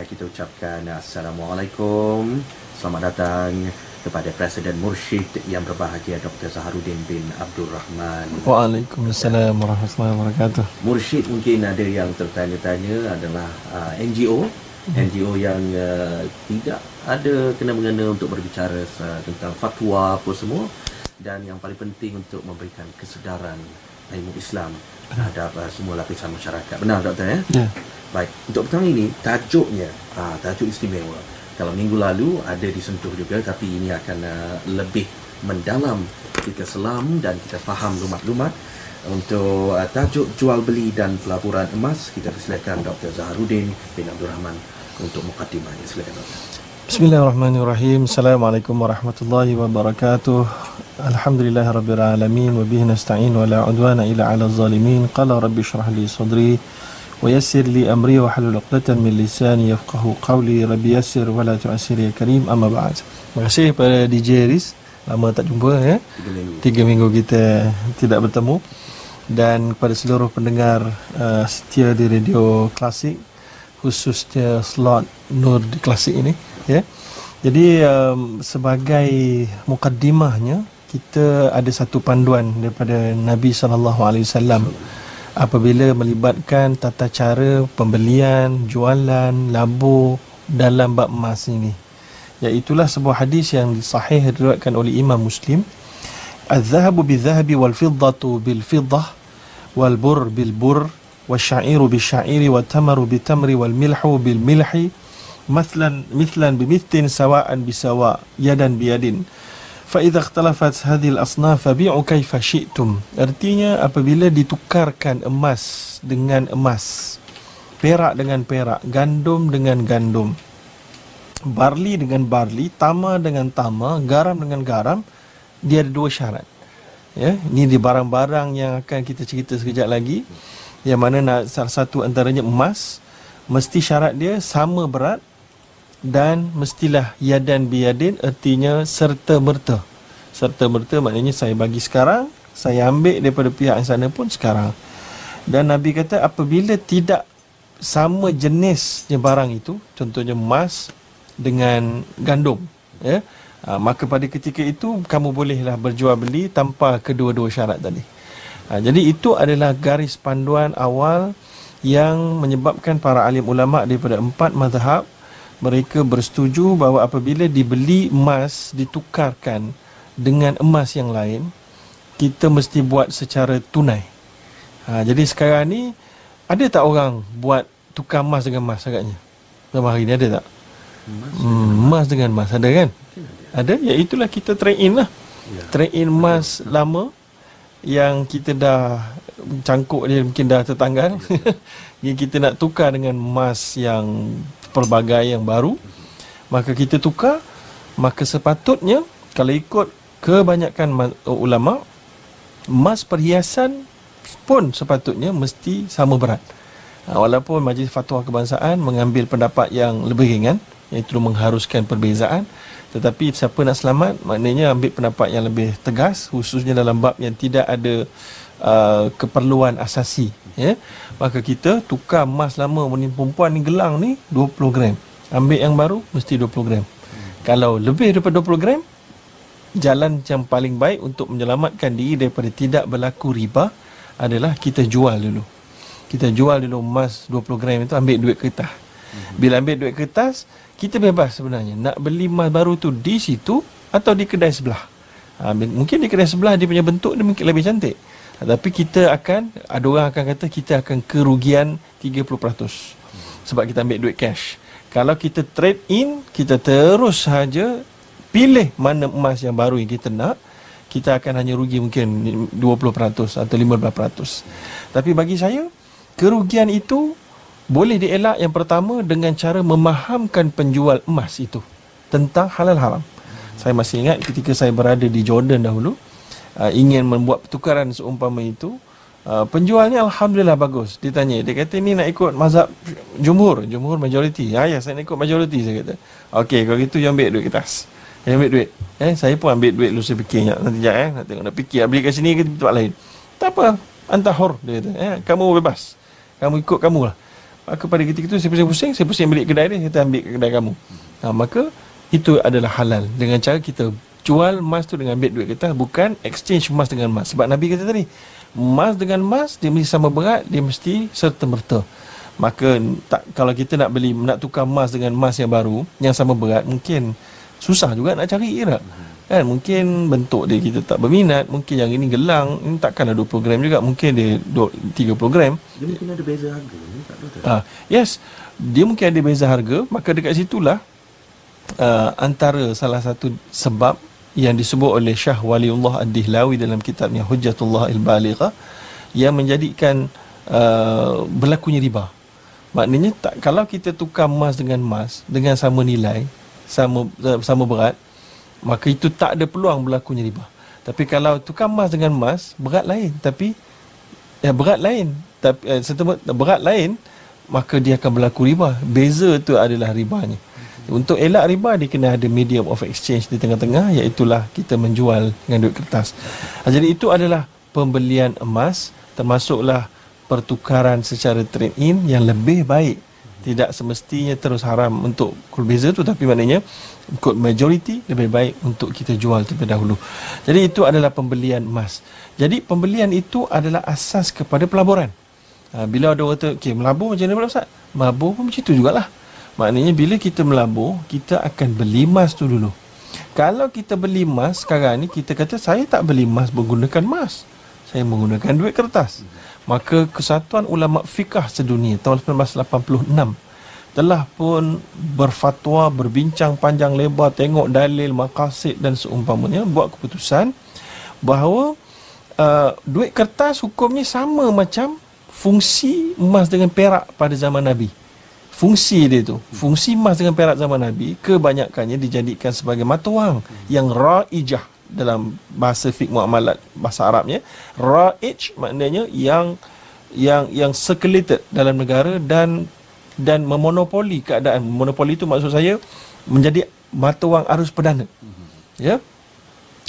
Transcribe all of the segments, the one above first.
Kita ucapkan Assalamualaikum Selamat datang kepada Presiden Mursyid yang berbahagia Dr. Zaharuddin bin Abdul Rahman Waalaikumsalam warahmatullahi wabarakatuh Mursyid mungkin ada yang tertanya-tanya adalah uh, NGO hmm. NGO yang uh, tidak ada kena-mengena untuk berbicara uh, tentang fatwa apa semua dan yang paling penting untuk memberikan kesedaran ilmu Islam terhadap uh, semua lapisan masyarakat. Benar doktor ya? Ya. Baik, untuk petang ini tajuknya ah, tajuk istimewa. Kalau minggu lalu ada disentuh juga tapi ini akan uh, lebih mendalam kita selam dan kita faham lumat-lumat untuk uh, tajuk jual beli dan pelaburan emas kita persilakan Dr. Zaharuddin bin Abdul Rahman untuk mukadimahnya. Silakan doktor. Bismillahirrahmanirrahim. Assalamualaikum warahmatullahi wabarakatuh. Alhamdulillahirabbil alamin wa bihi nasta'in wa la udwana illa 'alal zalimin. Qala rabbi shrah li sadri ويسر لي أمري وحلل عقدة من لساني يفقه قولي ربي يسر ولا تعسر يا كريم أما بعد Terima kasih kepada DJ Riz Lama tak jumpa ya Tiga minggu. Tiga minggu kita tidak bertemu Dan kepada seluruh pendengar uh, setia di radio klasik Khususnya slot Nur di klasik ini ya. Jadi um, sebagai mukaddimahnya Kita ada satu panduan daripada Nabi SAW apabila melibatkan tata cara pembelian, jualan, labur dalam bab emas ini. Iaitulah sebuah hadis yang sahih diriwayatkan oleh Imam Muslim. Az-zahabu bil-zahabi wal-fiddatu bil-fiddah wal-bur bil-bur والشعير بالشعير والتمر بالتمر والملح بالملح مثلا مثلا بمثل سواء بسواء يدا بيد فإذا اختلفت هذه الأصناف فبيعوا كيف شئتم artinya apabila ditukarkan emas dengan emas perak dengan perak gandum dengan gandum barley dengan barley tama dengan tama garam dengan garam dia ada dua syarat ya ini di barang-barang yang akan kita cerita sekejap lagi yang mana nak salah satu antaranya emas mesti syarat dia sama berat dan mestilah yadan biyadin artinya serta merta serta merta maknanya saya bagi sekarang saya ambil daripada pihak yang sana pun sekarang. Dan Nabi kata apabila tidak sama jenisnya barang itu contohnya emas dengan gandum ya ha, maka pada ketika itu kamu bolehlah berjual beli tanpa kedua-dua syarat tadi. Ha, jadi itu adalah garis panduan awal yang menyebabkan para alim ulama daripada empat mazhab mereka bersetuju bahawa apabila dibeli emas ditukarkan dengan emas yang lain kita mesti buat secara tunai. Ha, jadi sekarang ni ada tak orang buat tukar emas dengan emas agaknya? Dalam hari ni ada tak? Emas, Hmm, emas dengan emas ada kan? Ada. Ya itulah kita trade in lah. Ya. Trade in emas lama yang kita dah cangkuk dia mungkin dah tertanggal. yang kita nak tukar dengan emas yang pelbagai yang baru. Maka kita tukar maka sepatutnya kalau ikut kebanyakan ma- ulama emas perhiasan pun sepatutnya mesti sama berat. Ha, walaupun Majlis Fatwa Kebangsaan mengambil pendapat yang lebih ringan iaitu mengharuskan perbezaan tetapi siapa nak selamat maknanya ambil pendapat yang lebih tegas khususnya dalam bab yang tidak ada uh, keperluan asasi ya maka kita tukar emas lama ni perempuan ni gelang ni 20 gram ambil yang baru mesti 20 gram kalau lebih daripada 20 gram jalan yang paling baik untuk menyelamatkan diri daripada tidak berlaku riba adalah kita jual dulu. Kita jual dulu emas 20 gram itu ambil duit kertas. Bila ambil duit kertas, kita bebas sebenarnya nak beli emas baru tu di situ atau di kedai sebelah. Ha, mungkin di kedai sebelah dia punya bentuk dia mungkin lebih cantik. Tapi kita akan ada orang akan kata kita akan kerugian 30% sebab kita ambil duit cash. Kalau kita trade in, kita terus saja pilih mana emas yang baru yang kita nak kita akan hanya rugi mungkin 20% atau 15%. Tapi bagi saya, kerugian itu boleh dielak yang pertama dengan cara memahamkan penjual emas itu tentang halal haram. Saya masih ingat ketika saya berada di Jordan dahulu, uh, ingin membuat pertukaran seumpama itu, uh, penjualnya alhamdulillah bagus. Dia tanya, dia kata ni nak ikut mazhab jumhur, jumhur majoriti. Ya, ya saya nak ikut majoriti saya kata. Okey, kalau gitu yang ambil duit kertas. Yang ambil duit. Eh, saya pun ambil duit lu saya fikir nak nanti jap eh, nak tengok nak fikir beli kat sini ke tempat lain. Tak apa, antah hor dia kata. Eh, kamu bebas. Kamu ikut kamu lah. maka pada ketika itu saya pusing-pusing saya pusing balik kedai dia kita ambil kedai kamu ha, maka itu adalah halal dengan cara kita jual emas tu dengan ambil duit kita bukan exchange emas dengan emas. Sebab Nabi kata tadi emas dengan emas dia mesti sama berat dia mesti serta merta maka tak kalau kita nak beli nak tukar emas dengan emas yang baru yang sama berat mungkin susah juga nak cari tak? Kan? Mungkin bentuk dia kita tak berminat mungkin yang ini gelang ini takkanlah 20 gram juga mungkin dia 30 gram. Dia mungkin ada beza harga ni tak tahu ah yes. Dia mungkin ada beza harga maka dekat situlah uh, antara salah satu sebab yang disebut oleh Syah Waliullah Ad-Dihlawi dalam kitabnya Hujjatullah Al-Balighah yang menjadikan uh, berlakunya riba maknanya tak kalau kita tukar emas dengan emas dengan sama nilai sama sama berat maka itu tak ada peluang berlakunya riba. Tapi kalau tukar emas dengan emas, berat lain. Tapi ya berat lain. Tapi eh, berat lain, maka dia akan berlaku riba. Beza itu adalah ribanya. Untuk elak riba, dia kena ada medium of exchange di tengah-tengah, iaitulah kita menjual dengan duit kertas. Jadi itu adalah pembelian emas, termasuklah pertukaran secara trade-in yang lebih baik tidak semestinya terus haram untuk kulbeza tu tapi maknanya ikut majoriti lebih baik untuk kita jual terlebih dahulu. Jadi itu adalah pembelian emas. Jadi pembelian itu adalah asas kepada pelaburan. Ha, bila ada orang kata, okay, melabur macam mana Ustaz? Melabur pun macam tu jugalah. Maknanya bila kita melabur, kita akan beli emas tu dulu. Kalau kita beli emas sekarang ni, kita kata saya tak beli emas menggunakan emas. Saya menggunakan duit kertas maka Kesatuan Ulama Fikah Sedunia tahun 1986 telah pun berfatwa berbincang panjang lebar tengok dalil maqasid dan seumpamanya buat keputusan bahawa uh, duit kertas hukumnya sama macam fungsi emas dengan perak pada zaman Nabi fungsi dia tu fungsi emas dengan perak zaman Nabi kebanyakannya dijadikan sebagai mata wang yang raijah dalam bahasa fiqh muamalat bahasa Arabnya. Ra'ij maknanya yang yang yang circulated dalam negara dan dan memonopoli keadaan. Monopoli itu maksud saya menjadi mata wang arus perdana. Ya?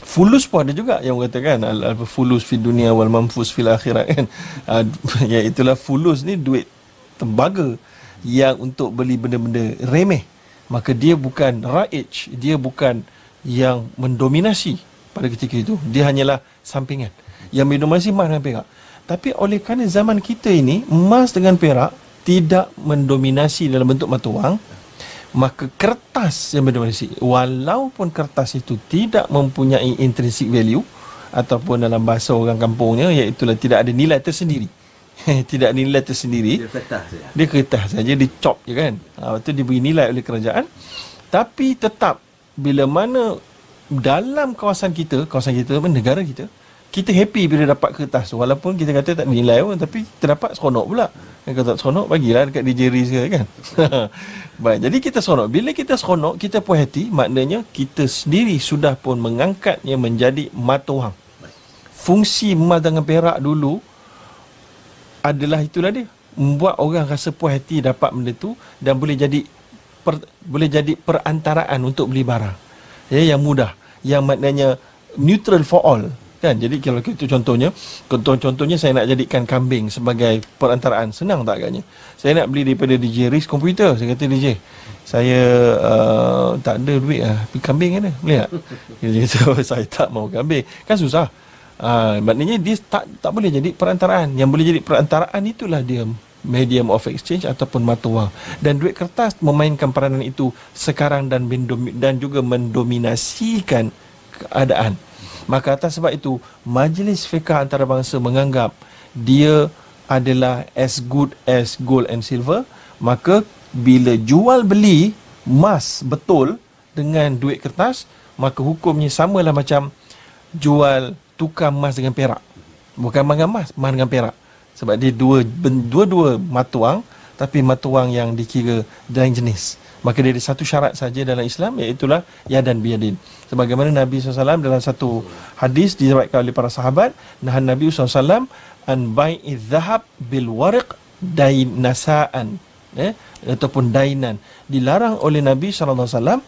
Fulus pun ada juga yang mengatakan al fulus fi dunia wal manfus fil akhirat. Kan uh, ya itulah fulus ni duit tembaga yang untuk beli benda-benda remeh. Maka dia bukan ra'ij dia bukan yang mendominasi pada ketika itu. Dia hanyalah sampingan. Yang mendominasi emas dengan perak. Tapi oleh kerana zaman kita ini emas dengan perak tidak mendominasi dalam bentuk mata wang maka kertas yang mendominasi. Walaupun kertas itu tidak mempunyai intrinsic value ataupun dalam bahasa orang kampungnya iaitu tidak ada nilai tersendiri tidak nilai tersendiri dia kertas saja dia kertas saja dicop je kan ha, itu diberi nilai oleh kerajaan tapi tetap bila mana dalam kawasan kita, kawasan kita, negara kita, kita happy bila dapat kertas tu. Walaupun kita kata tak nilai pun, tapi kita dapat seronok pula. Kalau tak seronok, bagilah dekat DJ Riz kan. Baik, jadi kita seronok. Bila kita seronok, kita puas hati, maknanya kita sendiri sudah pun mengangkatnya menjadi mata wang. Fungsi emas dengan perak dulu adalah itulah dia. Membuat orang rasa puas hati dapat benda tu dan boleh jadi per, boleh jadi perantaraan untuk beli barang. Ya, yang mudah. Yang maknanya neutral for all. Kan? Jadi kalau kita contohnya contoh contohnya saya nak jadikan kambing sebagai perantaraan. Senang tak agaknya? Saya nak beli daripada DJ Riz komputer saya kata DJ saya uh, tak ada duit lah. Pergi kambing ada boleh tak? Jadi so, saya tak mau kambing. Kan susah uh, maknanya dia tak tak boleh jadi perantaraan. Yang boleh jadi perantaraan itulah dia medium of exchange ataupun mata wang dan duit kertas memainkan peranan itu sekarang dan dan juga mendominasikan keadaan. Maka atas sebab itu majlis fiqh antarabangsa menganggap dia adalah as good as gold and silver. Maka bila jual beli emas betul dengan duit kertas maka hukumnya samalah macam jual tukar emas dengan perak. Bukan emas dengan emas emas dengan perak. Sebab dia dua dua-dua matuang tapi matuang yang dikira lain jenis. Maka dia ada satu syarat saja dalam Islam iaitu ya dan biadin sebagaimana Nabi SAW dalam satu hadis diriwayatkan oleh para sahabat nahan Nabi SAW an bai'i dhahab bil wariq dain nasaan. Eh, ataupun dainan. Dilarang oleh Nabi SAW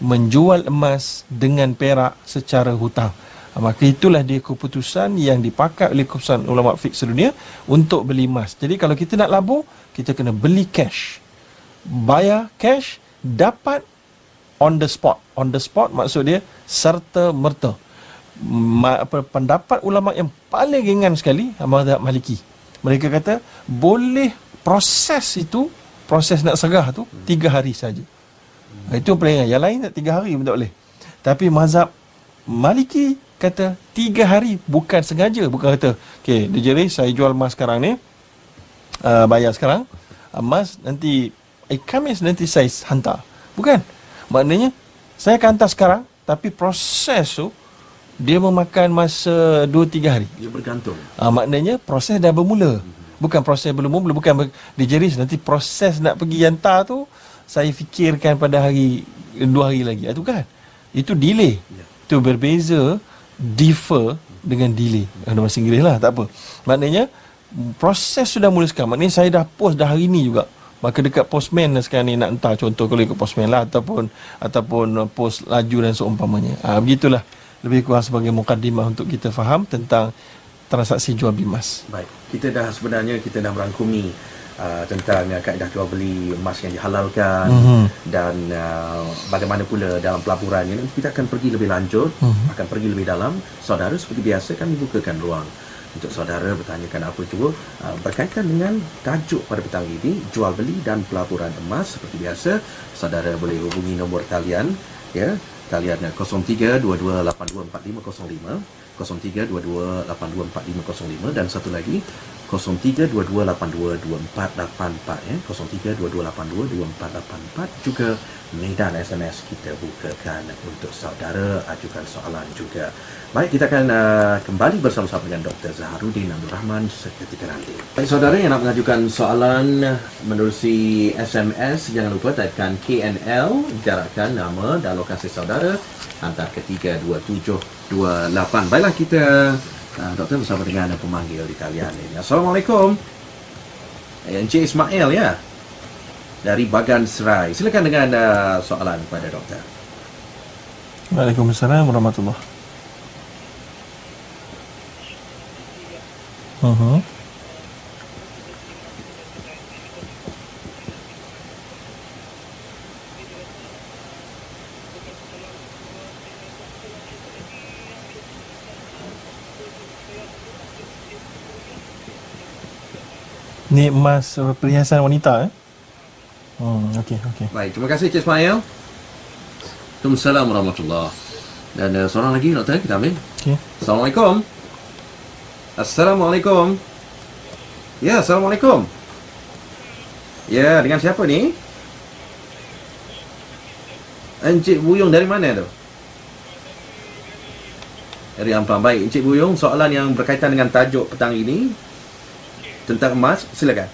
menjual emas dengan perak secara hutang maka itulah dia keputusan yang dipakai oleh keputusan ulama fiqh sedunia untuk beli emas. Jadi kalau kita nak labur, kita kena beli cash. Bayar cash, dapat on the spot. On the spot maksud dia serta merta. Pendapat ulama yang paling ringan sekali mazhab Maliki. Mereka kata boleh proses itu proses nak serah tu tiga hari saja. Itu paling ringan. Yang lain tak tiga hari pun tak boleh. Tapi mazhab Maliki kata tiga hari bukan sengaja. Bukan kata okey DJ Ray saya jual emas sekarang ni uh, bayar sekarang emas nanti eh, Kamis nanti saya hantar. Bukan. Maknanya saya akan hantar sekarang tapi proses tu dia memakan masa 2-3 hari. Dia bergantung. Uh, maknanya proses dah bermula. Bukan proses belum mula bukan DJ Ray nanti proses nak pergi hantar tu saya fikirkan pada hari dua hari lagi. Itu kan? Itu delay. Ya. itu berbeza defer dengan delay. Ada bahasa Inggeris lah, tak apa. Maknanya, proses sudah mula sekarang. Maknanya saya dah post dah hari ni juga. Maka dekat postman sekarang ni nak entah contoh kalau ikut postman lah ataupun ataupun post laju dan seumpamanya. Ha, begitulah lebih kurang sebagai mukadimah untuk kita faham tentang transaksi jual bimas. Baik. Kita dah sebenarnya kita dah merangkumi uh, tentang uh, kaedah jual beli emas yang dihalalkan mm-hmm. dan uh, bagaimana pula dalam pelaburan ini kita akan pergi lebih lanjut mm-hmm. akan pergi lebih dalam saudara seperti biasa kami bukakan ruang untuk saudara bertanyakan apa juga uh, berkaitan dengan tajuk pada petang ini jual beli dan pelaburan emas seperti biasa saudara boleh hubungi nombor talian ya talian 0322824505 0322824505 dan satu lagi 0322822484 ya 0322822484 juga medan SMS kita bukakan untuk saudara ajukan soalan juga. Baik kita akan uh, kembali bersama-sama dengan Dr. Zaharuddin Abdul Rahman seketika nanti. Baik saudara yang nak mengajukan soalan menerusi SMS jangan lupa typekan KNL jarakkan nama dan lokasi saudara hantar ke 32728. Baiklah kita uh, doktor bersama dengan pemanggil di talian ini. Assalamualaikum. Eh, Encik Ismail ya. Dari Bagan Serai. Silakan dengan uh, soalan kepada doktor. Waalaikumsalam warahmatullahi. Uh-huh. Ni emas perhiasan wanita eh? Hmm, okey, okey. Baik, terima kasih Cik Ismail. Waalaikumsalam warahmatullahi Dan uh, seorang lagi doktor kita ambil. Okey. Assalamualaikum. Assalamualaikum. Ya, Assalamualaikum. Ya, dengan siapa ni? Encik Buyung dari mana tu? Dari Ampang. Baik, Encik Buyung, soalan yang berkaitan dengan tajuk petang ini tentang emas silakan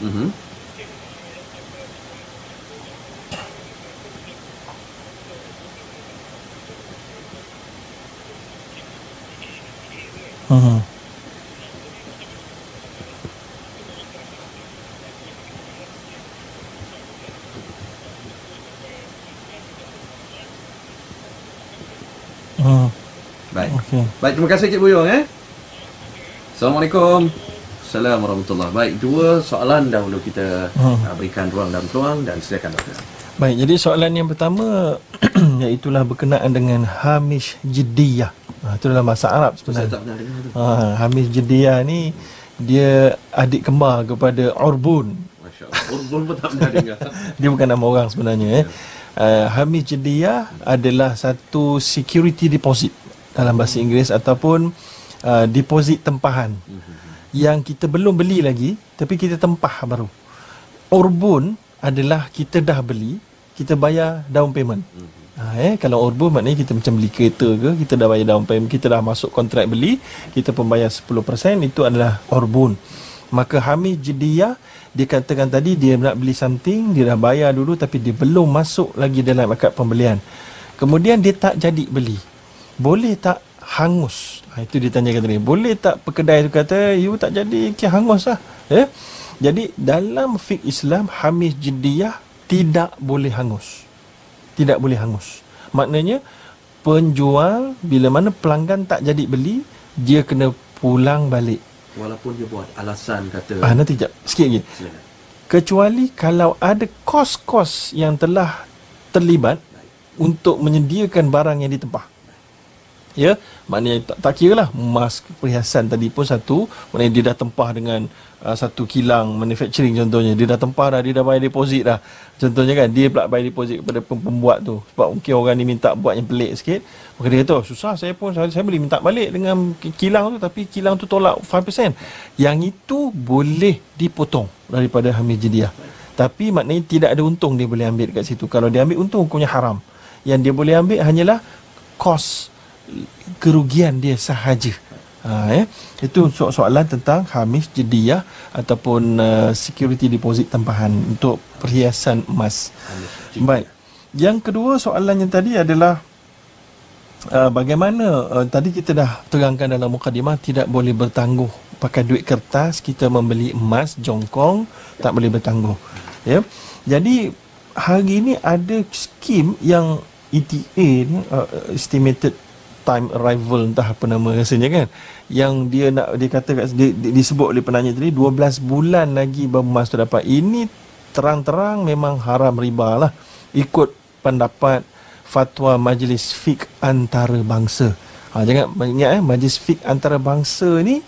mhm mhm Baik. Okay. Baik, terima kasih Cik Buyung eh. Assalamualaikum. Assalamualaikum warahmatullahi Baik, dua soalan dahulu kita hmm. berikan ruang dan peluang dan silakan doktor. Baik, jadi soalan yang pertama iaitulah berkenaan dengan Hamish Jiddiyah. Ha, itu dalam bahasa Arab sebenarnya. Saya tak pernah dengar tu. Ha, Hamish Jiddiyah ni dia adik kembar kepada Urbun. Masya-Allah. Urbun pun tak pernah dengar. dia bukan nama orang sebenarnya eh. Uh, Hamish Jiddiyah adalah satu security deposit dalam bahasa Inggeris ataupun uh, deposit tempahan. Hmm yang kita belum beli lagi tapi kita tempah baru. Orbun adalah kita dah beli, kita bayar down payment. Mm-hmm. Ha, eh kalau orbun maknanya kita macam beli kereta ke, kita dah bayar down payment, kita dah masuk kontrak beli, kita pun bayar 10% itu adalah orbun. Maka Hamid Jediyah dia katakan tadi dia nak beli something, dia dah bayar dulu tapi dia belum masuk lagi dalam akad pembelian. Kemudian dia tak jadi beli. Boleh tak hangus. Ha, itu ditanyakan tadi. Boleh tak pekedai itu kata, you tak jadi kia hangus lah. Eh? Jadi dalam fik Islam, hamis jiddiyah tidak boleh hangus. Tidak boleh hangus. Maknanya, penjual bila mana pelanggan tak jadi beli dia kena pulang balik walaupun dia buat alasan kata ah nanti jap sikit lagi Silakan. kecuali kalau ada kos-kos yang telah terlibat Baik. untuk menyediakan barang yang ditempah ya maknanya tak, tak kira lah emas perhiasan tadi pun satu. Maknanya dia dah tempah dengan uh, satu kilang manufacturing contohnya. Dia dah tempah dah dia dah bayar deposit dah. Contohnya kan dia pula bayar deposit kepada pembuat tu. Sebab mungkin orang ni minta buat yang pelik sikit. Maka dia kata oh, susah saya pun saya, saya boleh minta balik dengan kilang tu tapi kilang tu tolak 5% yang itu boleh dipotong daripada hamil jediah tapi maknanya tidak ada untung dia boleh ambil dekat situ. Kalau dia ambil untung hukumnya haram. Yang dia boleh ambil hanyalah kos kerugian dia sahaja. Ha, eh? Itu soalan tentang hamis jediah ataupun uh, security deposit tempahan untuk perhiasan emas. Baik. Yang kedua soalan yang tadi adalah uh, bagaimana uh, tadi kita dah terangkan dalam mukadimah tidak boleh bertangguh pakai duit kertas kita membeli emas jongkong tak boleh bertangguh. Ya. Jadi hari ini ada skim yang ETA ni uh, estimated time arrival entah apa nama rasanya kan yang dia nak dia kata kat dia, dia, disebut oleh penanya tadi 12 bulan lagi baru emas tu dapat. Ini terang-terang memang haram riba lah. Ikut pendapat fatwa majlis fik antarabangsa. Ha, jangan ingat eh majlis fik antarabangsa ni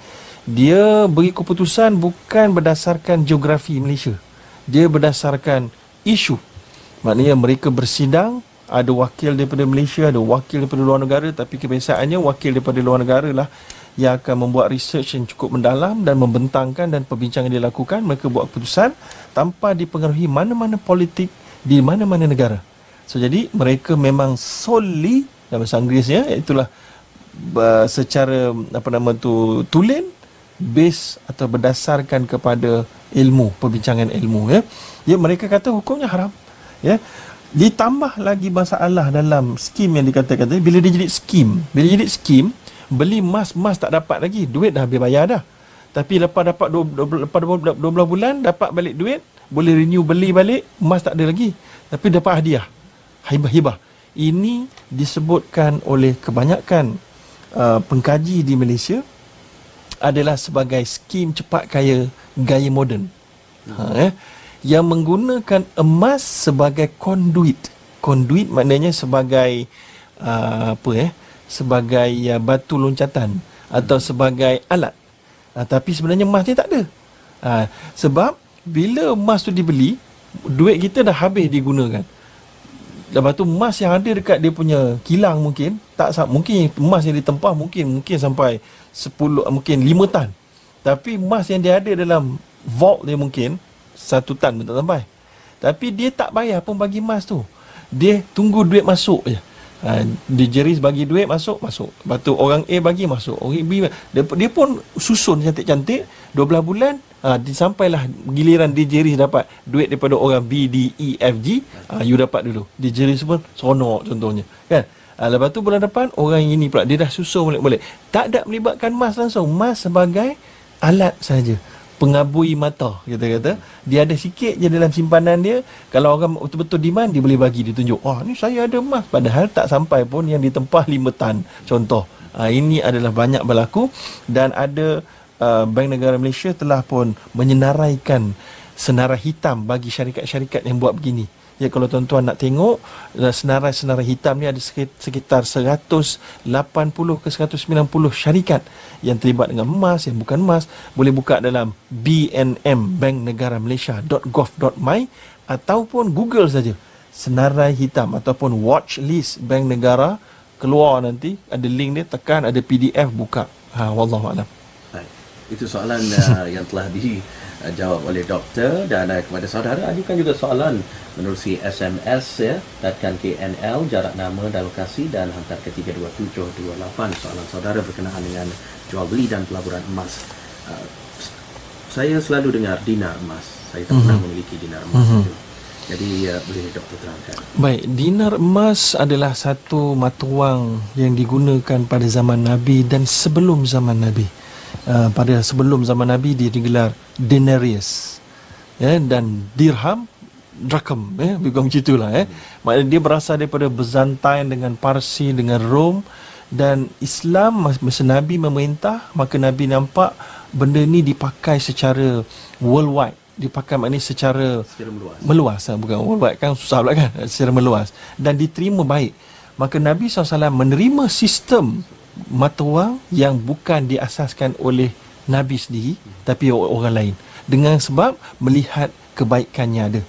dia beri keputusan bukan berdasarkan geografi Malaysia. Dia berdasarkan isu. Maknanya mereka bersidang ada wakil daripada Malaysia, ada wakil daripada luar negara tapi kebiasaannya wakil daripada luar negara lah yang akan membuat research yang cukup mendalam dan membentangkan dan perbincangan dia lakukan mereka buat keputusan tanpa dipengaruhi mana-mana politik di mana-mana negara. So jadi mereka memang solely dalam bahasa Inggerisnya itulah uh, secara apa nama tu tulen base atau berdasarkan kepada ilmu perbincangan ilmu ya. Ya mereka kata hukumnya haram. Ya ditambah lagi masalah dalam skim yang dikatakan tadi bila dia jadi skim bila jadi skim beli emas emas tak dapat lagi duit dah habis bayar dah. Tapi lepas dapat 12, lepas 12 bulan dapat balik duit boleh renew beli balik emas tak ada lagi. Tapi dapat hadiah hibah-hibah ini disebutkan oleh kebanyakan uh, pengkaji di Malaysia adalah sebagai skim cepat kaya gaya moden. Ha, eh? Yang menggunakan emas sebagai conduit. Conduit maknanya sebagai uh, apa eh? Sebagai uh, batu loncatan atau sebagai alat. Uh, tapi sebenarnya emas ni tak ada. Uh, sebab bila emas tu dibeli, duit kita dah habis digunakan. Lepas tu emas yang ada dekat dia punya kilang mungkin tak mungkin emas yang ditempah mungkin mungkin sampai 10 mungkin 5 tan. Tapi emas yang dia ada dalam vault dia mungkin satu tan pun tak sampai. Tapi dia tak bayar pun bagi emas tu. Dia tunggu duit masuk je. Ha, dia jeris bagi duit masuk masuk. Lepas tu orang A bagi masuk. Orang B dia, dia pun susun cantik-cantik. 12 bulan ha, disampailah giliran dia jeris dapat duit daripada orang B D E F G. Ha, you dapat dulu. Dia jeris pun sonok contohnya. Kan? Ha, lepas tu bulan depan orang ini pula dia dah susun boleh-boleh tak ada melibatkan emas langsung. Emas sebagai alat saja pengabui mata kita kata. Dia ada sikit je dalam simpanan dia. Kalau orang betul-betul demand dia boleh bagi dia tunjuk wah ni saya ada emas. Padahal tak sampai pun yang ditempah 5 tan contoh. Ha, ini adalah banyak berlaku dan ada uh, Bank Negara Malaysia telah pun menyenaraikan senarai hitam bagi syarikat-syarikat yang buat begini Ya kalau tuan-tuan nak tengok senarai-senarai hitam ni ada sekitar 180 ke 190 syarikat yang terlibat dengan emas yang bukan emas boleh buka dalam BNM Bank Negara Malaysia.gov.my ataupun Google saja. Senarai hitam ataupun watch list Bank Negara keluar nanti ada link dia tekan ada PDF buka. Ha wallahu alam. Itu soalan uh, yang telah di uh, jawab oleh doktor dan uh, kepada saudara ajukan juga soalan menerusi SMS ya. Datkan KNL jarak nama dan lokasi dan hantar ke 32728 soalan saudara berkenaan dengan jual beli dan pelaburan emas. Uh, saya selalu dengar dinar emas. Saya tak pernah mm-hmm. memiliki dinar emas mm-hmm. itu. Jadi uh, boleh doktor terangkan. Baik dinar emas adalah satu mata wang yang digunakan pada zaman Nabi dan sebelum zaman Nabi uh, pada sebelum zaman Nabi dia digelar denarius ya dan dirham drakam eh lebih kurang macam itulah eh. Maknanya dia berasal daripada Byzantine dengan Parsi dengan Rom dan Islam masa Nabi memerintah maka Nabi nampak benda ni dipakai secara worldwide. Dipakai maknanya secara, secara meluas. meluas ha, bukan worldwide kan? Susah pula kan? Secara meluas. Dan diterima baik. Maka Nabi SAW menerima sistem mata wang yang bukan diasaskan oleh Nabi sendiri tapi orang lain dengan sebab melihat kebaikannya ada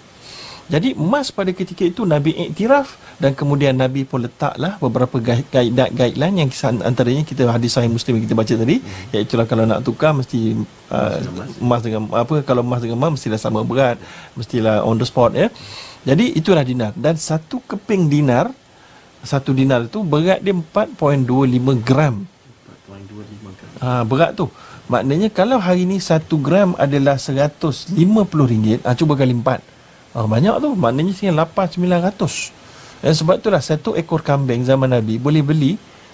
jadi emas pada ketika itu Nabi iktiraf dan kemudian Nabi pun letaklah beberapa guideline yang antaranya kita hadis sahih Muslim yang kita baca tadi hmm. iaitu kalau nak tukar mesti uh, emas dengan apa kalau emas dengan emas mestilah sama berat mestilah on the spot ya. Jadi itulah dinar dan satu keping dinar satu dinar itu berat dia 4.25 gram. 4.25 gram. Ha, berat tu. Maknanya kalau hari ni satu gram adalah 150 ringgit, ha, cuba kali empat. Ah, banyak tu. Maknanya sehingga 8-900. Dan sebab itulah satu ekor kambing zaman Nabi boleh beli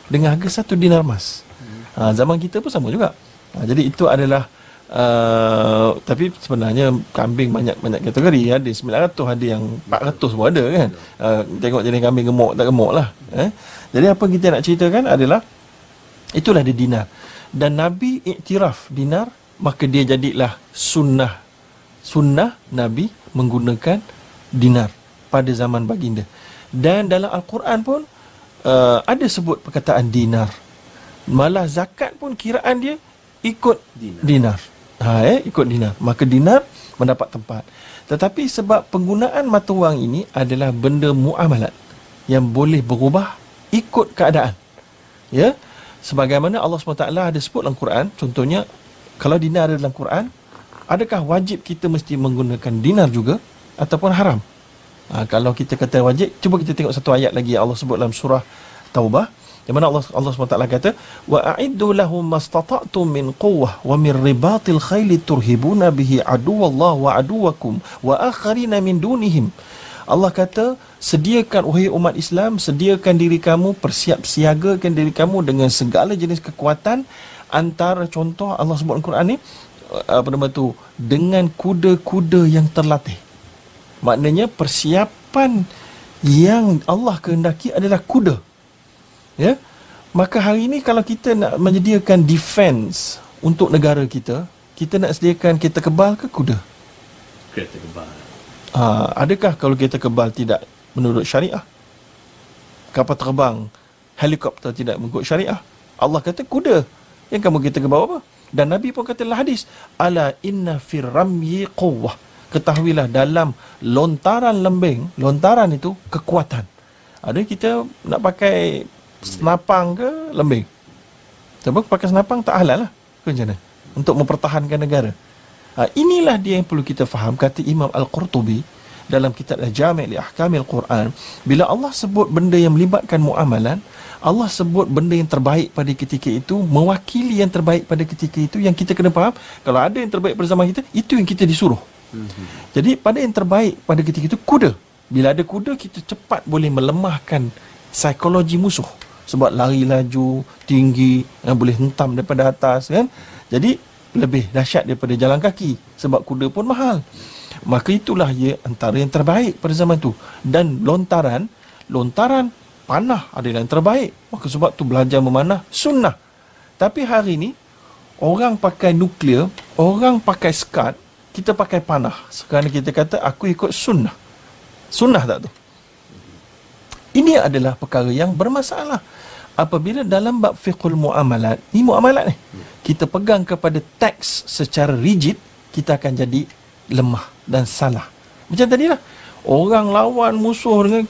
dengan harga satu dinar emas. Ha, zaman kita pun sama juga. Ha, jadi itu adalah uh, tapi sebenarnya kambing banyak banyak kategori. Ada 900, ada yang 400 pun ada kan. Uh, tengok jenis kambing gemuk tak gemuk lah. Eh? Jadi apa kita nak ceritakan adalah itulah dia dinar. Dan Nabi iktiraf dinar maka dia jadilah sunnah sunnah Nabi menggunakan dinar pada zaman baginda. Dan dalam Al-Quran pun uh, ada sebut perkataan dinar. Malah zakat pun kiraan dia ikut dinar. dinar. Ha, eh, ikut dinar. Maka dinar mendapat tempat. Tetapi sebab penggunaan mata wang ini adalah benda muamalat yang boleh berubah ikut keadaan. Ya. Sebagaimana Allah SWT ada sebut dalam Quran, contohnya kalau dinar ada dalam Quran, adakah wajib kita mesti menggunakan dinar juga ataupun haram? Ha, kalau kita kata wajib, cuba kita tengok satu ayat lagi Allah sebut dalam surah Taubah. Di mana Allah Allah SWT kata, "Wa a'iddu lahum mastata'tum min quwwah wa min ribatil khayli turhibuna bihi aduwallahu wa aduwakum wa akharina min dunihim." Allah kata, sediakan wahai umat Islam, sediakan diri kamu, persiap siagakan diri kamu dengan segala jenis kekuatan antara contoh Allah sebut dalam Quran ni apa nama tu dengan kuda-kuda yang terlatih. Maknanya persiapan yang Allah kehendaki adalah kuda. Ya. Maka hari ini kalau kita nak menyediakan defense untuk negara kita, kita nak sediakan kereta kebal ke kuda? Kereta kebal. Ha, adakah kalau kereta kebal tidak menurut syariah? Kapal terbang, helikopter tidak mengikut syariah? Allah kata kuda. Yang kamu kereta kebal apa? Dan Nabi pun kata dalam hadis, ala inna firramyi quwwah. Ketahuilah dalam lontaran lembing, lontaran itu kekuatan. Ada kita nak pakai senapang ke lembing? Sebab pakai senapang tak halal lah. Ke macam mana? Untuk mempertahankan negara. Ha, inilah dia yang perlu kita faham kata Imam Al-Qurtubi dalam kitab Al-Jami' li Ahkamil Quran bila Allah sebut benda yang melibatkan muamalan Allah sebut benda yang terbaik pada ketika itu mewakili yang terbaik pada ketika itu yang kita kena faham kalau ada yang terbaik pada zaman kita itu yang kita disuruh mm-hmm. jadi pada yang terbaik pada ketika itu kuda bila ada kuda kita cepat boleh melemahkan psikologi musuh sebab lari laju tinggi yang boleh hentam daripada atas kan jadi lebih dahsyat daripada jalan kaki sebab kuda pun mahal maka itulah ia antara yang terbaik pada zaman itu dan lontaran lontaran panah adalah yang terbaik. Maka sebab tu belajar memanah sunnah. Tapi hari ini orang pakai nuklear, orang pakai skat, kita pakai panah. Sekarang kita kata aku ikut sunnah. Sunnah tak tu? Ini adalah perkara yang bermasalah. Apabila dalam bab fiqhul muamalat, ni muamalat ni. Kita pegang kepada teks secara rigid, kita akan jadi lemah dan salah. Macam tadi lah orang lawan musuh dengan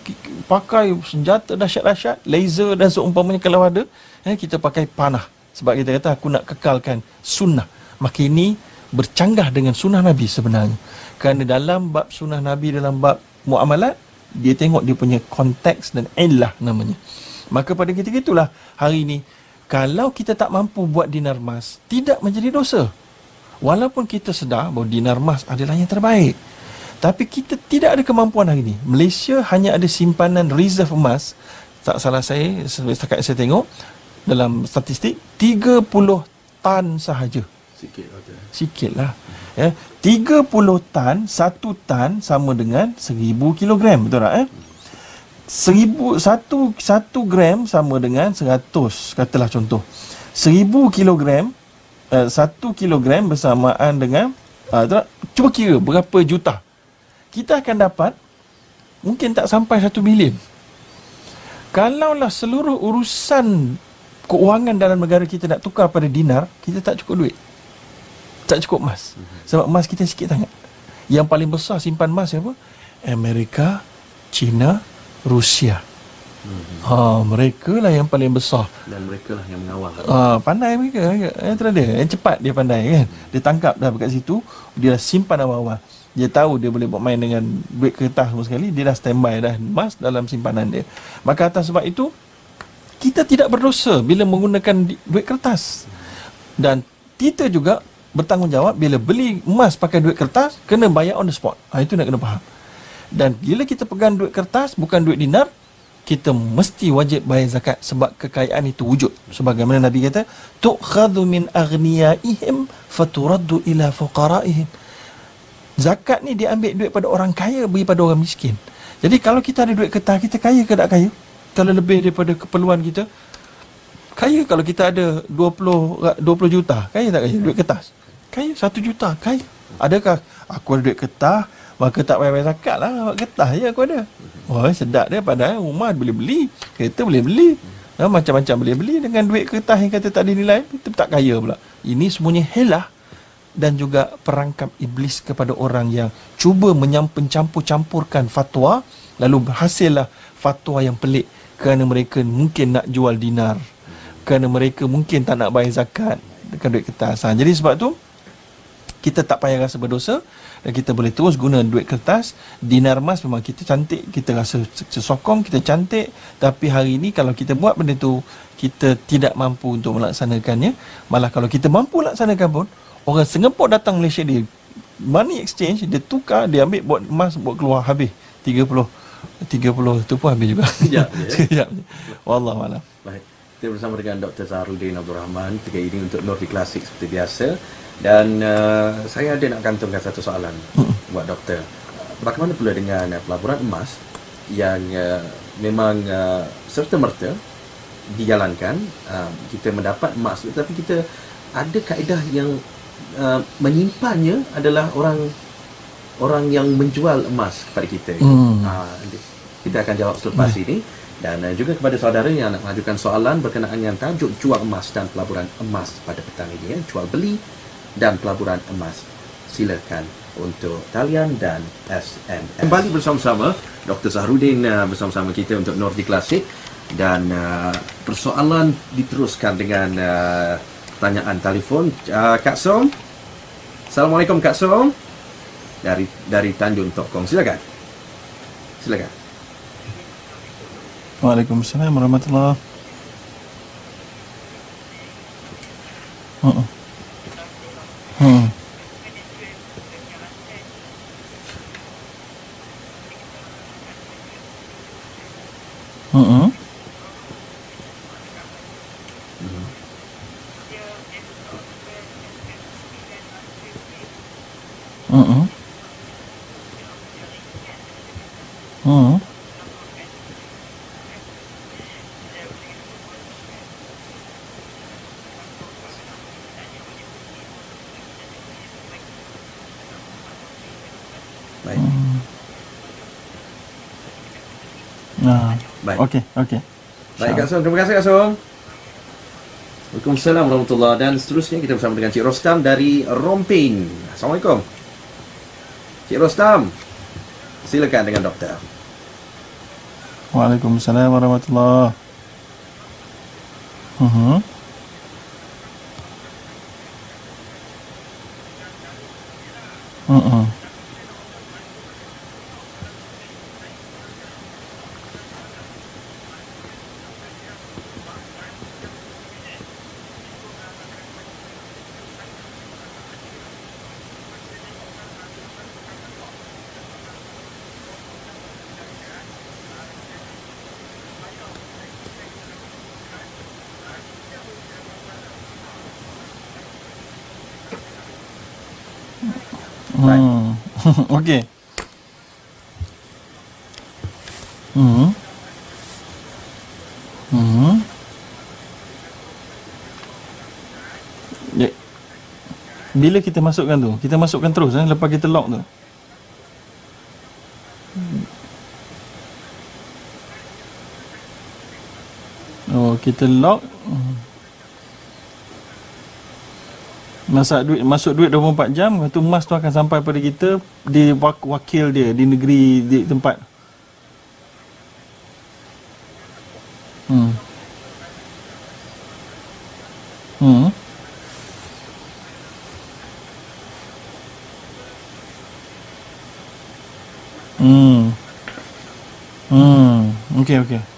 pakai senjata dahsyat-dahsyat, laser dan seumpamanya kalau ada, eh, kita pakai panah. Sebab kita kata aku nak kekalkan sunnah. Maka ini bercanggah dengan sunnah Nabi sebenarnya. Kerana dalam bab sunnah Nabi, dalam bab muamalat, dia tengok dia punya konteks dan illah namanya. Maka pada ketika itulah hari ini, kalau kita tak mampu buat dinar emas, tidak menjadi dosa. Walaupun kita sedar bahawa dinar emas adalah yang terbaik. Tapi kita tidak ada kemampuan hari ini. Malaysia hanya ada simpanan reserve emas. Tak salah saya, setakat saya tengok dalam statistik, 30 tan sahaja. Sikit doktor. Sikit lah. Ya. 30 tan, 1 tan sama dengan 1000 kilogram. Betul tak? Eh? 1000, 1, 1 gram sama dengan 100. Katalah contoh. 1000 kilogram, uh, 1 kilogram bersamaan dengan, uh, tak? cuba kira berapa juta. Kita akan dapat, mungkin tak sampai 1 bilion. Kalaulah seluruh urusan keuangan dalam negara kita nak tukar pada dinar, kita tak cukup duit. Tak cukup emas. Sebab emas kita sikit sangat. Yang paling besar simpan emas siapa? Amerika, China, Rusia. Ha, mereka lah yang paling besar. Dan mereka lah yang mengawal. Ha, pandai mereka. Yang terada. Yang cepat dia pandai kan. Dia tangkap dah dekat situ. Dia dah simpan awal-awal. Dia tahu dia boleh buat main dengan duit kertas semua sekali. Dia dah standby dah emas dalam simpanan dia. Maka atas sebab itu, kita tidak berdosa bila menggunakan duit kertas. Dan kita juga bertanggungjawab bila beli emas pakai duit kertas, kena bayar on the spot. Ha, itu nak kena faham. Dan bila kita pegang duit kertas, bukan duit dinar, kita mesti wajib bayar zakat sebab kekayaan itu wujud. Sebagaimana Nabi kata, tu'khadhu min aghniyaihim faturaddu ila fuqaraihim. Zakat ni dia ambil duit pada orang kaya bagi pada orang miskin. Jadi kalau kita ada duit kertas, kita kaya ke tak kaya? Kalau lebih daripada keperluan kita, kaya kalau kita ada 20 ra- 20 juta, kaya tak kaya duit kertas? Kaya 1 juta, kaya. Adakah aku ada duit kertas, maka tak payah bayar zakat lah, kertas je aku ada. Wah, sedap dia padahal rumah boleh beli, kereta boleh beli. Ha, macam-macam boleh beli dengan duit kertas yang kata tak ada nilai, itu tak kaya pula. Ini semuanya helah dan juga perangkap iblis kepada orang yang cuba menyampur campur-campurkan fatwa lalu berhasillah fatwa yang pelik kerana mereka mungkin nak jual dinar kerana mereka mungkin tak nak bayar zakat dengan duit kertas ha, jadi sebab tu kita tak payah rasa berdosa dan kita boleh terus guna duit kertas. Dinar emas memang kita cantik kita rasa sesokong kita cantik. Tapi hari ini kalau kita buat benda tu kita tidak mampu untuk melaksanakannya. Malah kalau kita mampu laksanakan pun orang Singapore datang Malaysia dia money exchange dia tukar dia ambil buat emas buat keluar habis. 30 30 tu pun habis juga. Sekejap je wallahualam Baik. Kita bersama dengan Dr. Zahrudin Abdul Rahman Tiga ini untuk Nordi Klasik seperti biasa. Dan uh, saya ada nak kantongkan satu soalan Buat doktor. Bagaimana pula dengan uh, pelaburan emas Yang uh, memang uh, serta-merta Dijalankan uh, Kita mendapat emas Tetapi kita ada kaedah yang uh, Menyimpannya adalah orang Orang yang menjual emas kepada kita. Hmm. uh, Kita akan jawab selepas ini dan uh, juga kepada saudara yang nak mengajukan soalan berkenaan dengan tajuk jual emas dan pelaburan emas pada petang ini ya, jual beli dan pelaburan emas. Silakan untuk talian dan SMS. Kembali bersama-sama Dr. Zahrudin uh, bersama-sama kita untuk Nordi Klasik dan persoalan diteruskan dengan pertanyaan telefon Kak Som. Assalamualaikum Kak Som. Dari dari Tanjung Tokong. Silakan. Silakan. Waalaikumsalam warahmatullahi Hmm. Hmm. Okey, okey. Baik Kak Som, terima kasih Kak Som. Waalaikumsalam warahmatullahi dan seterusnya kita bersama dengan Cik Rostam dari Rompin. Assalamualaikum. Cik Rostam. Silakan dengan doktor. Waalaikumsalam warahmatullahi. Mhm. Mhm. Okey. Hmm. Hmm. Ya. Bila kita masukkan tu? Kita masukkan terus eh lepas kita lock tu. Oh, kita lock. Masak duit masuk duit 24 jam, lepas tu emas tu akan sampai pada kita di wakil dia di negeri di tempat. Hmm. Hmm. Hmm. Hmm. Okey okey.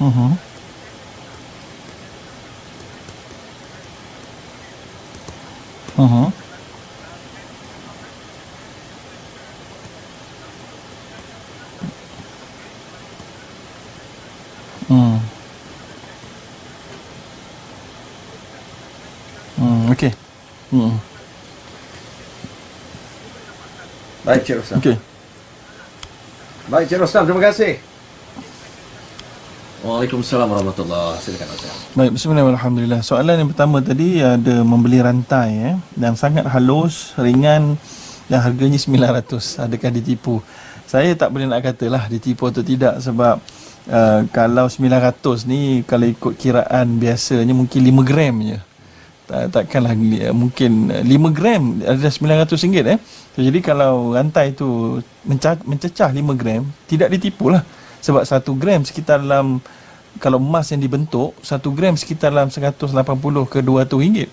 Mhm. Mhm. Hmm. Hmm, okey. Hmm. Baik, Cik Rostam. Okey. Baik, Cik Rostam. Terima kasih. Waalaikumsalam warahmatullahi Silakan Ustaz. Baik, bismillahirrahmanirrahim. Soalan yang pertama tadi ada membeli rantai eh, yang sangat halus, ringan dan harganya 900. Adakah ditipu? Saya tak boleh nak katalah ditipu atau tidak sebab uh, kalau 900 ni kalau ikut kiraan biasanya mungkin 5 gram je. Tak, takkanlah uh, mungkin 5 gram ada 900 ringgit eh. So, jadi kalau rantai tu mencecah, mencecah 5 gram, tidak ditipu lah. Sebab 1 gram sekitar dalam kalau emas yang dibentuk 1 gram sekitar dalam 180 ke 200 ringgit.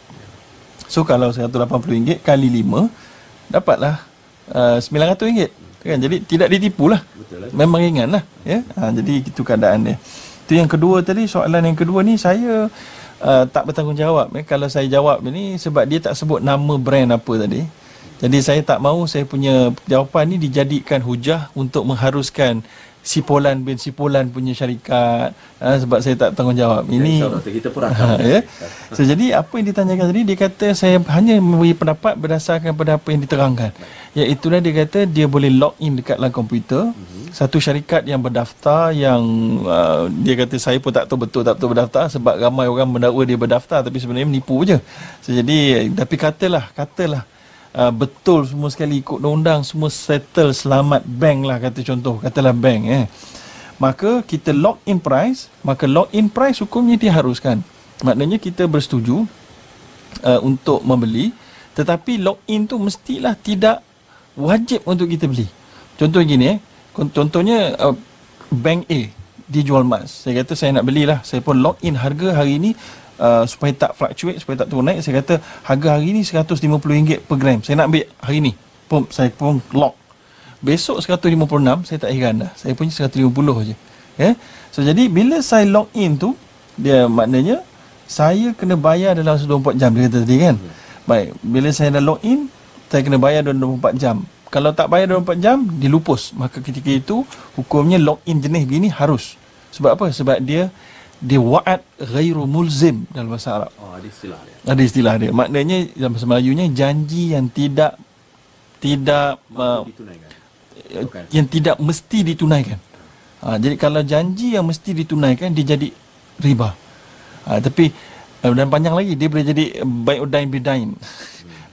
So kalau 180 ringgit kali 5 dapatlah uh, 900 ringgit. Kan? Jadi tidak ditipu lah. Memang ringan lah. Ya? Ha, jadi itu keadaan dia. Itu yang kedua tadi, soalan yang kedua ni saya uh, tak bertanggungjawab. Eh. Kalau saya jawab ni sebab dia tak sebut nama brand apa tadi. Jadi saya tak mahu saya punya jawapan ni dijadikan hujah untuk mengharuskan Sipolan bin Sipolan punya syarikat uh, sebab saya tak tanggungjawab. Ini Ya, kita pun Ha, ya. So, jadi apa yang ditanyakan tadi dia kata saya hanya memberi pendapat berdasarkan pada apa yang diterangkan. Iaitulah dia kata dia boleh log in dekat dalam komputer satu syarikat yang berdaftar yang uh, dia kata saya pun tak tahu betul tak betul berdaftar sebab ramai orang mendakwa dia berdaftar tapi sebenarnya menipu je. So, jadi tapi katalah katalah Uh, betul semua sekali ikut undang-undang semua settle selamat bank lah kata contoh katalah bank eh. Maka kita lock in price maka lock in price hukumnya diharuskan. Maknanya kita bersetuju uh, untuk membeli tetapi lock in tu mestilah tidak wajib untuk kita beli. Contoh gini eh. Contohnya uh, bank A dijual emas. Saya kata saya nak belilah saya pun lock in harga hari ini uh, supaya tak fluctuate supaya tak turun naik saya kata harga hari ni RM150 per gram. Saya nak ambil hari ni. Pum saya pun lock. Besok 156 saya tak heran dah. Saya punya 150 je. Ya? So jadi bila saya log in tu dia maknanya saya kena bayar dalam 24 jam dia kata tadi kan? Baik bila saya dah log in saya kena bayar dalam 24 jam. Kalau tak bayar dalam 24 jam dilupus. Maka ketika itu hukumnya log in jenis begini harus. Sebab apa? Sebab dia dia wa'ad ghairu mulzim dalam bahasa Arab Oh, ada istilah dia. ada istilah dia maknanya dalam bahasa Melayunya janji yang tidak tidak uh, Mampu ditunaikan. Bukan. yang tidak mesti ditunaikan. Ha, jadi kalau janji yang mesti ditunaikan dia jadi riba. Ha, tapi uh, dan panjang lagi dia boleh jadi bai'udain bidain.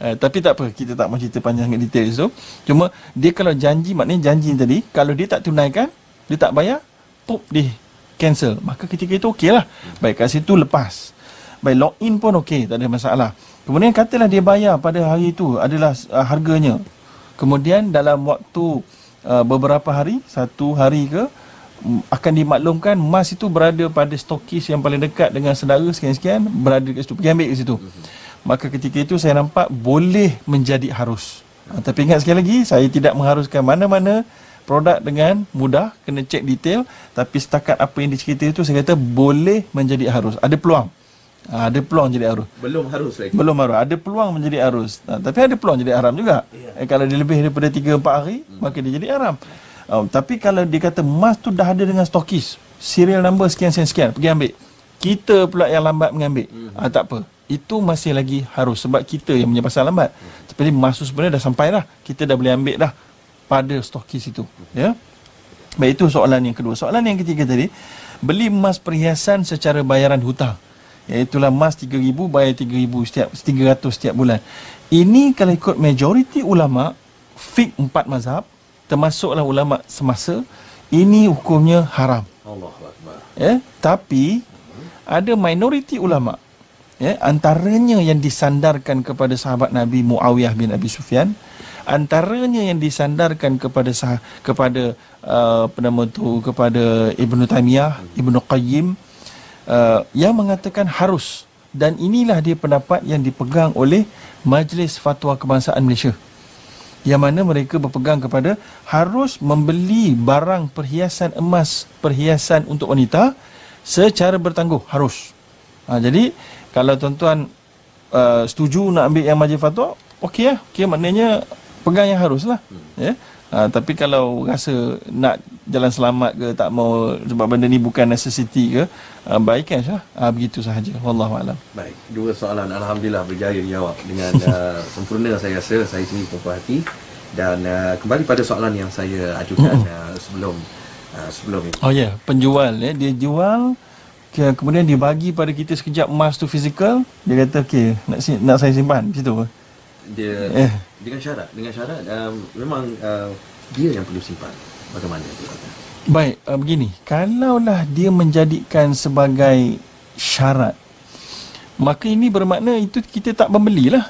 Uh, tapi tak apa kita tak mahu cerita panjang detail so cuma dia kalau janji maknanya janji tadi kalau dia tak tunaikan dia tak bayar pop di cancel. Maka ketika itu okey lah. Baik kat situ lepas. Baik login pun okey tak ada masalah. Kemudian katalah dia bayar pada hari itu adalah uh, harganya. Kemudian dalam waktu uh, beberapa hari satu hari ke akan dimaklumkan emas itu berada pada stokis yang paling dekat dengan saudara sekian-sekian berada kat situ. Pergi ambil kat situ. Maka ketika itu saya nampak boleh menjadi harus. Ha, tapi ingat sekali lagi saya tidak mengharuskan mana-mana produk dengan mudah kena cek detail. Tapi setakat apa yang dicerita itu saya kata boleh menjadi harus ada peluang. Ha, ada peluang jadi harus belum harus lagi. Belum harus. Ada peluang menjadi harus ha, tapi ada peluang jadi haram juga. Yeah. eh, kalau dia lebih daripada 3 4 hari hmm. maka dia jadi haram. Um, tapi kalau dia kata emas tu dah ada dengan stokis serial number sekian sekian sekian pergi ambil. Kita pula yang lambat mengambil. Hmm. ha, tak apa. Itu masih lagi harus sebab kita yang punya pasal lambat. Hmm. tapi emas tu sebenarnya dah sampai dah. Kita dah boleh ambil dah pada stokis itu ya. Baik itu soalan yang kedua. Soalan yang ketiga tadi beli emas perhiasan secara bayaran hutang. Iaitu emas 3000 bayar 3000 setiap 300 setiap bulan. Ini kalau ikut majoriti ulama fik empat mazhab termasuklah ulama semasa ini hukumnya haram. Allahuakbar ya tapi ada minoriti ulama ya antaranya yang disandarkan kepada sahabat Nabi Muawiyah bin Abi Sufyan antaranya yang disandarkan kepada sah, kepada uh, apa nama tu kepada Ibnu Taimiyah, Ibnu Qayyim uh, yang mengatakan harus. Dan inilah dia pendapat yang dipegang oleh Majlis Fatwa Kebangsaan Malaysia. Yang mana mereka berpegang kepada harus membeli barang perhiasan emas perhiasan untuk wanita secara bertangguh. Harus. Ha, jadi kalau tuan-tuan uh, setuju nak ambil yang majlis fatwa okey lah. Okey maknanya pegang yang harus lah hmm. ya. Ha, tapi kalau rasa nak jalan selamat ke tak mau sebab benda ni bukan necessity ke uh, baikkan sah uh, begitu sahaja. Wallahu alam. Baik dua soalan. Alhamdulillah berjaya dijawab dengan uh, sempurna saya rasa. Saya sendiri puas hati. Dan uh, kembali pada soalan yang saya ajukan uh, sebelum uh, sebelum ini. Oh ya. Yeah. penjual ya. Dia jual kemudian dia bagi pada kita sekejap emas tu fizikal. Dia kata okey nak nak saya simpan. Di situ dia eh. dengan syarat dengan syarat um, memang uh, dia yang perlu simpan. Bagaimana tu baik uh, begini. Kalaulah dia menjadikan sebagai syarat maka ini bermakna itu kita tak membelilah.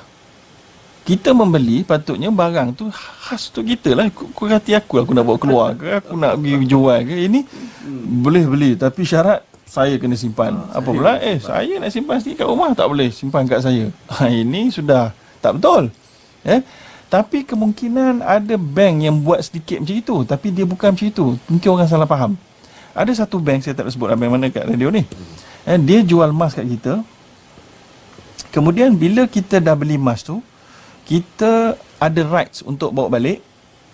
Kita membeli patutnya barang tu khas tu kita lah. Kau hati aku aku nak bawa keluar ke aku nak pergi jual ke. Ini hmm. boleh beli tapi syarat saya kena simpan. Ha, apa pula? eh simpan. saya nak simpan sikit kat rumah tak boleh simpan kat saya. Ha, ini sudah tak betul. Eh? Tapi kemungkinan ada bank yang buat sedikit macam itu. Tapi dia bukan macam itu. Mungkin orang salah faham. Ada satu bank, saya tak sebut bank mana kat radio ni. Eh, dia jual emas kat kita. Kemudian bila kita dah beli emas tu, kita ada rights untuk bawa balik.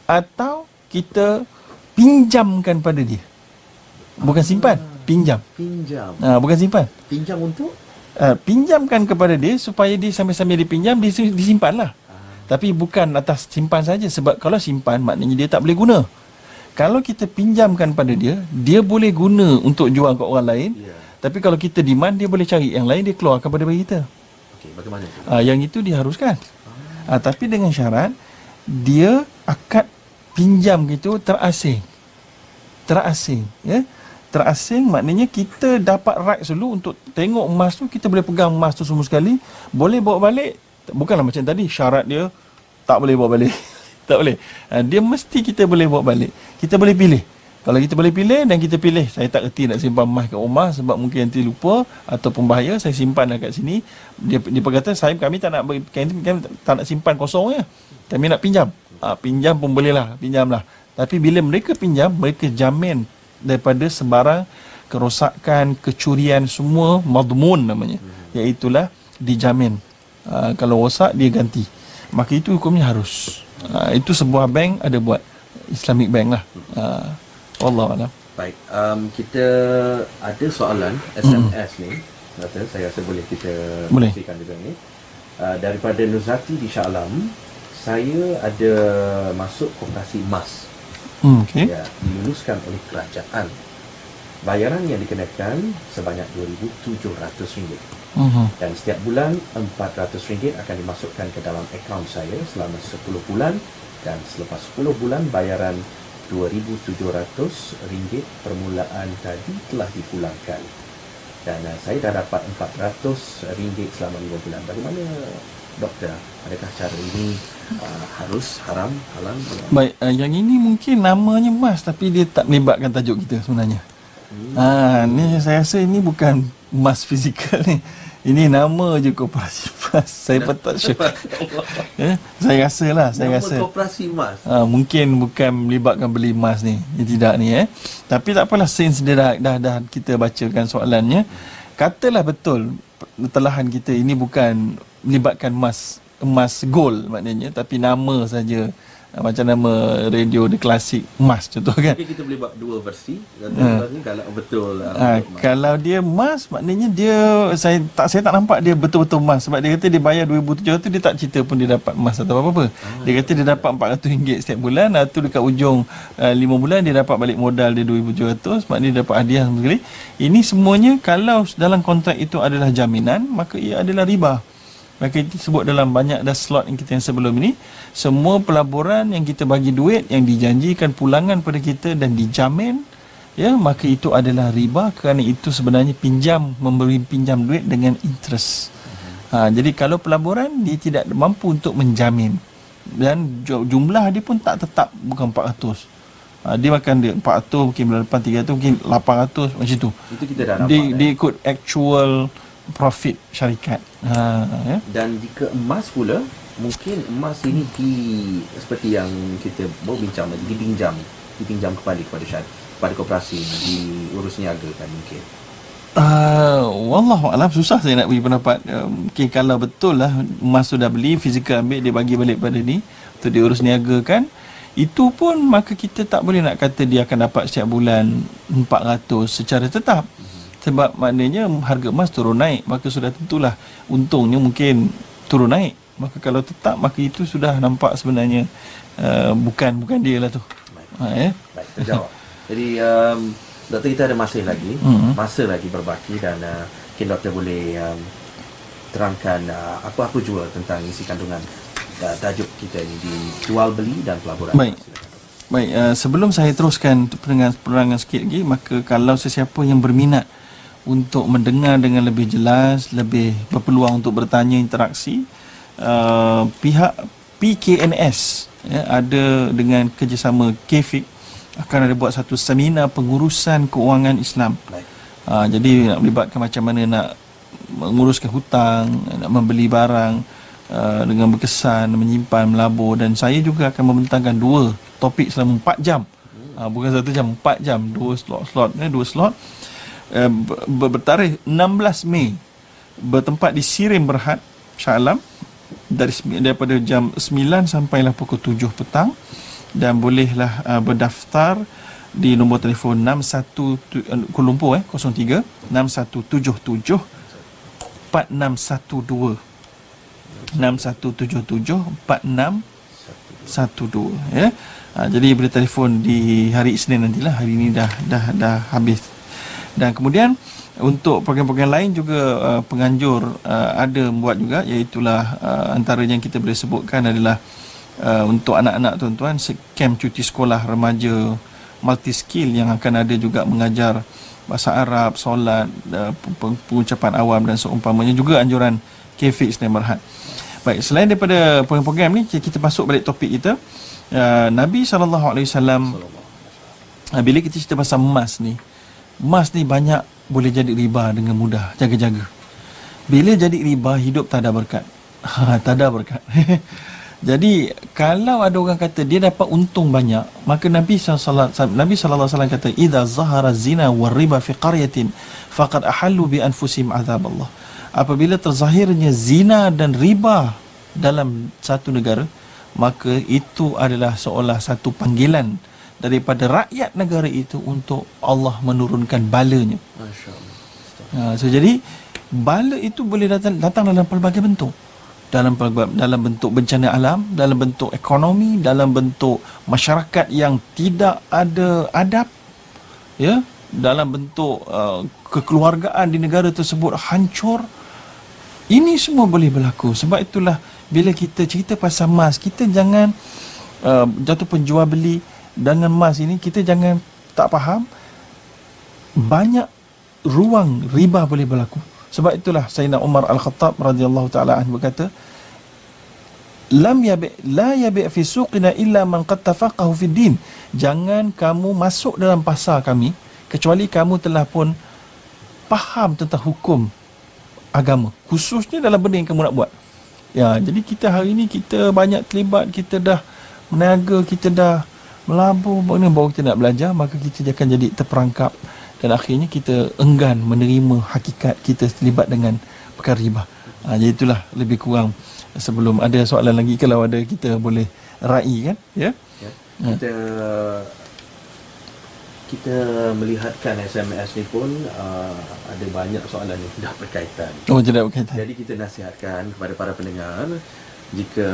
Atau kita pinjamkan pada dia. Bukan simpan, pinjam. Pinjam. Ha, bukan simpan. Pinjam untuk? Uh, pinjamkan kepada dia supaya dia sambil-sambil dipinjam disimpan lah. Tapi bukan atas simpan saja sebab kalau simpan maknanya dia tak boleh guna. Kalau kita pinjamkan pada dia, dia boleh guna untuk jual ke orang lain. Yeah. Tapi kalau kita demand dia boleh cari yang lain dia keluarkan pada bagi kita. Okey, bagaimana itu? Uh, yang itu diharuskan. Ah. Uh, tapi dengan syarat dia akad pinjam gitu terasing. Terasing, ya. Terasing maknanya kita dapat right dulu untuk tengok emas tu kita boleh pegang emas tu semua sekali. Boleh bawa balik bukanlah macam tadi syarat dia tak boleh bawa balik. Tak boleh. Ha, dia mesti kita boleh bawa balik. Kita boleh pilih. Kalau kita boleh pilih dan kita pilih. Saya tak kerti nak simpan emas kat rumah sebab mungkin nanti lupa ataupun bahaya saya simpan kat sini. Dia dia berkata saya kami tak nak kami, kami tak nak simpan kosong ya. Kami nak pinjam. Ha, pinjam pun boleh lah pinjam lah tapi bila mereka pinjam mereka jamin daripada sebarang kerosakan, kecurian semua madmun namanya. Hmm. Iaitulah dijamin. Uh, kalau rosak dia ganti. Maka itu hukumnya harus. Uh, itu sebuah bank ada buat Islamic bank lah. Uh, Allah alam. Baik, um, kita ada soalan SMS hmm. ni. Kata saya rasa boleh kita boleh. juga ni. Uh, daripada Nuzati di Shah Alam, saya ada masuk koperasi emas hmm, okay. ya, diluluskan oleh kerajaan. Bayaran yang dikenakan sebanyak RM2,700 uh-huh. dan setiap bulan RM400 akan dimasukkan ke dalam akaun saya selama 10 bulan dan selepas 10 bulan bayaran RM2,700 permulaan tadi telah dipulangkan dan uh, saya dah dapat RM400 selama 5 bulan. Bagaimana doktor adakah cara ini uh, harus haram halal baik uh, yang ini mungkin namanya emas tapi dia tak melibatkan tajuk kita sebenarnya hmm. uh, ni saya rasa ini bukan emas fizikal ni Ini nama je koperasi emas. Saya pun tak sure. saya rasa lah. Saya Nama rasa. koperasi emas. Ha, mungkin bukan melibatkan beli emas ni. Ini tidak ni eh. Tapi tak apalah since dia dah, dah, dah kita bacakan soalannya. Katalah betul telahan kita ini bukan melibatkan emas emas gold maknanya tapi nama saja Ah, macam nama radio The Classic emas contoh kan. Mungkin kita boleh buat dua versi. Dan Ha. kalau betul lah. Ha, kalau dia emas maknanya dia saya tak saya tak nampak dia betul-betul emas sebab dia kata dia bayar 2700 dia tak cerita pun dia dapat emas atau apa-apa. Dia kata dia dapat RM400 setiap bulan tu dekat ujung uh, 5 bulan dia dapat balik modal dia 2700 maknanya dia dapat hadiah sekali. Ini semuanya kalau dalam kontrak itu adalah jaminan maka ia adalah riba. Maka itu sebut dalam banyak dah slot yang kita yang sebelum ini semua pelaburan yang kita bagi duit yang dijanjikan pulangan pada kita dan dijamin ya maka itu adalah riba kerana itu sebenarnya pinjam memberi pinjam duit dengan interest. Ha, jadi kalau pelaburan dia tidak mampu untuk menjamin dan ju- jumlah dia pun tak tetap bukan 400. Ha, dia makan dia 400 mungkin bulan depan 300 mungkin 800 macam tu. Itu kita dah nampak. Dia, dia ikut actual profit syarikat. Ha, ya. Dan jika emas pula, mungkin emas ini di seperti yang kita baru bincang tadi, dipinjam, dipinjam kembali kepada syarikat, kepada koperasi diurus niaga kan mungkin. Uh, Wallahu alam susah saya nak beri pendapat. Uh, mungkin kalau betul lah emas tu dah beli, fizikal ambil dia bagi balik pada ni untuk diurus niagakan. Itu pun maka kita tak boleh nak kata dia akan dapat setiap bulan 400 secara tetap. Sebab maknanya harga emas turun naik, maka sudah tentulah untungnya mungkin turun naik. Maka kalau tetap maka itu sudah nampak sebenarnya uh, bukan bukan dia lah tu. Baik, Ha, eh? baik terjawab. Jadi um, doktor kita ada masih lagi, Mhm. masa lagi berbaki dan uh, mungkin doktor boleh um, terangkan uh, apa-apa jua tentang isi kandungan uh, tajuk kita ini di jual beli dan pelaburan. Baik. Silakan. Baik, uh, sebelum saya teruskan penerangan penerangan sikit lagi, maka kalau sesiapa yang berminat untuk mendengar dengan lebih jelas, lebih berpeluang untuk bertanya interaksi, uh, pihak PKNS ya, ada dengan kerjasama KFIC akan ada buat satu seminar pengurusan keuangan Islam. Ha, jadi nak melibatkan macam mana nak menguruskan hutang, nak membeli barang uh, dengan berkesan, menyimpan, melabur dan saya juga akan membentangkan dua topik selama 4 jam. Ha, bukan satu jam, 4 jam, dua slot-slot eh, dua slot. Uh, ber- bertarikh 16 Mei bertempat di Sirim Berhad, Shah Alam dari daripada jam 9 sampailah pukul 7 petang dan bolehlah uh, berdaftar di nombor telefon 61 tu- uh, Kuala Lumpur eh 03 6177 4612 6177 4612 ya. Ha, jadi boleh telefon di hari Isnin nantilah. Hari ini dah dah dah habis. Dan kemudian untuk program-program lain juga uh, penganjur uh, ada membuat juga iaitu uh, antara yang kita boleh sebutkan adalah uh, untuk anak-anak tuan-tuan camp cuti sekolah remaja multi skill yang akan ada juga mengajar bahasa Arab, solat, uh, pe- pe- pengucapan awam dan seumpamanya juga anjuran Kefix dan Marhat. Baik, selain daripada program-program ni kita masuk balik topik kita. Uh, Nabi sallallahu alaihi wasallam uh, bila kita cerita pasal emas ni, emas ni banyak boleh jadi riba dengan mudah. Jaga-jaga. Bila jadi riba, hidup tak ada berkat. Ha, tak ada berkat. jadi, kalau ada orang kata dia dapat untung banyak, maka Nabi Nabi SAW kata, Iza zahara zina wa riba fi qaryatin, faqad ahallu bi anfusim azab Allah. Apabila terzahirnya zina dan riba dalam satu negara, maka itu adalah seolah satu panggilan daripada rakyat negara itu untuk Allah menurunkan balanya. Masya Allah. Ha, so jadi bala itu boleh datang datang dalam pelbagai bentuk. Dalam dalam bentuk bencana alam, dalam bentuk ekonomi, dalam bentuk masyarakat yang tidak ada adab, ya, dalam bentuk uh, kekeluargaan di negara tersebut hancur. Ini semua boleh berlaku. Sebab itulah bila kita cerita pasal emas, kita jangan uh, jatuh penjual beli dengan emas ini kita jangan tak faham banyak ruang riba boleh berlaku. Sebab itulah Sayyidina Umar Al-Khattab radhiyallahu taala anhu berkata, "Lam yabi la yabi fi suqina illa man qad tafaqahu fi din." Jangan kamu masuk dalam pasar kami kecuali kamu telah pun faham tentang hukum agama khususnya dalam benda yang kamu nak buat ya jadi kita hari ini kita banyak terlibat kita dah meniaga kita dah melabur mana baru kita nak belajar maka kita akan jadi terperangkap dan akhirnya kita enggan menerima hakikat kita terlibat dengan perkara riba ha, jadi itulah lebih kurang sebelum ada soalan lagi kalau ada kita boleh rai kan ya, ya. kita ha kita melihatkan SMS ni pun uh, ada banyak soalan yang tidak berkaitan. Oh, tidak berkaitan. Jadi kita nasihatkan kepada para pendengar jika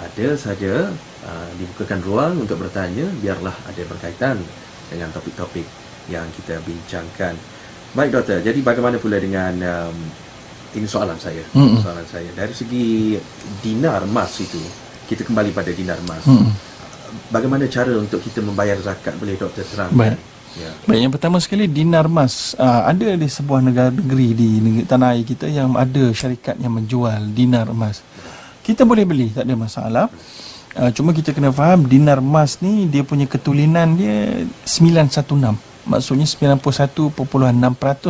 ada saja uh, dibukakan ruang untuk bertanya biarlah ada berkaitan dengan topik-topik yang kita bincangkan. Baik doktor, jadi bagaimana pula dengan um, ini soalan saya. Mm-hmm. Soalan saya dari segi dinar emas itu, kita kembali pada dinar emas. Mm-hmm. Bagaimana cara untuk kita membayar zakat boleh doktor terangkan? Baik. Ya. Baik, yang pertama sekali dinar emas uh, ada di sebuah negara negeri di negeri tanah air kita yang ada syarikat yang menjual dinar emas. Kita boleh beli, tak ada masalah. Uh, cuma kita kena faham dinar emas ni dia punya ketulinan dia 916. Maksudnya 91.6%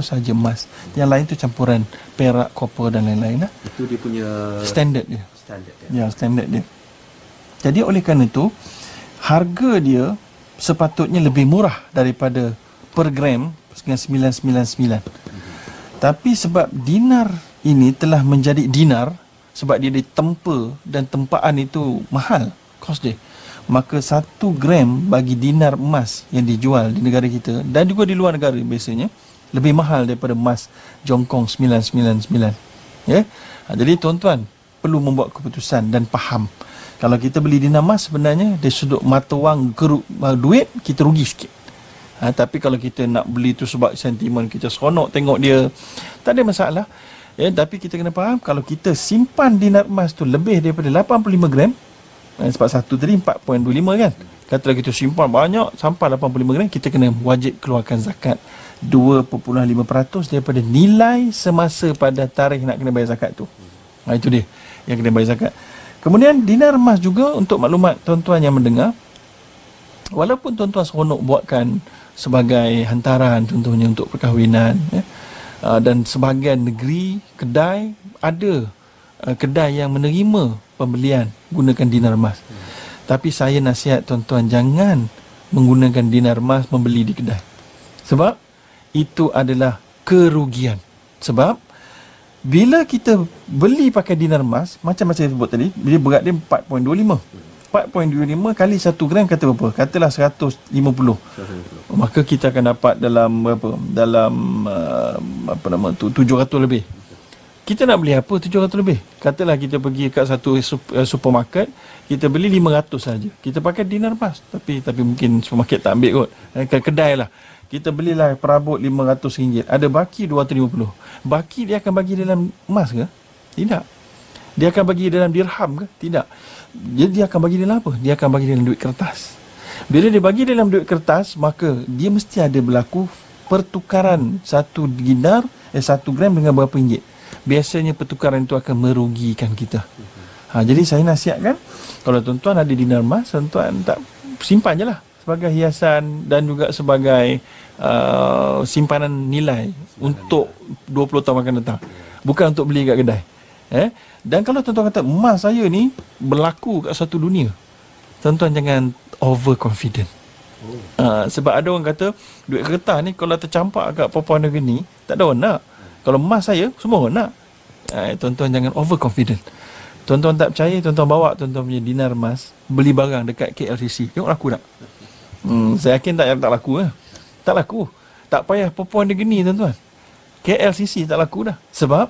saja emas. Yang lain tu campuran perak, copper dan lain-lain lah. Itu dia punya standard dia. Standard dia. Ya, standard dia. Jadi oleh kerana itu harga dia sepatutnya lebih murah daripada per gram dengan 999. Tapi sebab dinar ini telah menjadi dinar sebab dia ditempa dan tempaan itu mahal kos dia. Maka satu gram bagi dinar emas yang dijual di negara kita dan juga di luar negara biasanya lebih mahal daripada emas Jongkong 999. Ya. Ha, jadi tuan-tuan perlu membuat keputusan dan faham kalau kita beli dinar emas sebenarnya dari sudut mata wang geruk uh, duit kita rugi sikit. Ha, tapi kalau kita nak beli tu sebab sentimen kita seronok tengok dia tak ada masalah. Ya, tapi kita kena faham kalau kita simpan dinar emas tu lebih daripada 85 gram eh, sebab satu tadi 4.25 kan. Katalah kita simpan banyak sampai 85 gram kita kena wajib keluarkan zakat 2.5% daripada nilai semasa pada tarikh nak kena bayar zakat tu. Ha, itu dia yang kena bayar zakat. Kemudian dinar emas juga untuk maklumat tuan-tuan yang mendengar. Walaupun tuan-tuan seronok buatkan sebagai hantaran contohnya untuk perkahwinan ya, uh, dan sebahagian negeri kedai ada uh, kedai yang menerima pembelian gunakan dinar emas. Hmm. Tapi saya nasihat tuan-tuan jangan menggunakan dinar emas membeli di kedai. Sebab itu adalah kerugian. Sebab bila kita beli pakai dinar emas macam macam saya sebut tadi dia berat dia 4.25 4.25 kali 1 gram kata berapa? Katalah 150 maka kita akan dapat dalam berapa? Dalam uh, apa nama tu? 700 lebih. Kita nak beli apa 700 lebih? Katalah kita pergi kat satu uh, supermarket kita beli 500 saja. Kita pakai dinar emas tapi tapi mungkin supermarket tak ambil kot. Eh, kedai lah. Kita belilah perabot RM500 ada baki 250 baki dia akan bagi dalam emas ke? Tidak dia akan bagi dalam dirham ke tidak dia, dia akan bagi dalam apa dia akan bagi dalam duit kertas bila dia bagi dalam duit kertas maka dia mesti ada berlaku pertukaran satu dinar eh satu gram dengan berapa ringgit biasanya pertukaran itu akan merugikan kita ha, jadi saya nasihatkan kalau tuan-tuan ada dinar emas tuan-tuan tak simpan je lah sebagai hiasan dan juga sebagai uh, simpanan nilai simpanan untuk nilai. 20 tahun akan datang. Bukan untuk beli kat kedai. Eh? Dan kalau tuan-tuan kata emas saya ni berlaku kat satu dunia. Tuan-tuan jangan overconfident. Oh. Uh, sebab ada orang kata duit kertas ni kalau tercampak kat perempuan negeri ni tak ada orang nak. Kalau emas saya semua orang nak. Uh, tuan-tuan jangan overconfident. Tuan-tuan tak percaya, tuan-tuan bawa tuan-tuan punya dinar emas, beli barang dekat KLCC. Tengok aku tak? Hmm, saya yakin tak tak laku eh. Tak laku. Tak payah perempuan dia geni tuan-tuan. KLCC tak laku dah. Sebab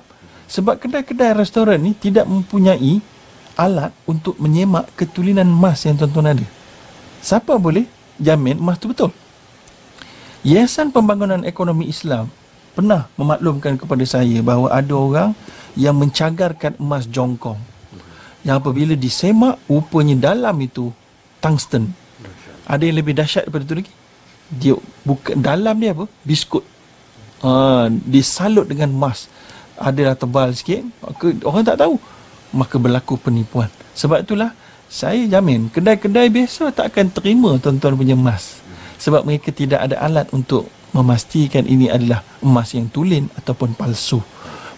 sebab kedai-kedai restoran ni tidak mempunyai alat untuk menyemak ketulinan emas yang tuan-tuan ada. Siapa boleh jamin emas tu betul? Yayasan Pembangunan Ekonomi Islam pernah memaklumkan kepada saya bahawa ada orang yang mencagarkan emas jongkong. Yang apabila disemak, rupanya dalam itu tungsten ada yang lebih dahsyat daripada itu lagi dia buka dalam dia apa biskut ha, disalut dengan emas adalah tebal sikit maka orang tak tahu maka berlaku penipuan sebab itulah saya jamin kedai-kedai biasa tak akan terima tuan-tuan punya emas sebab mereka tidak ada alat untuk memastikan ini adalah emas yang tulen ataupun palsu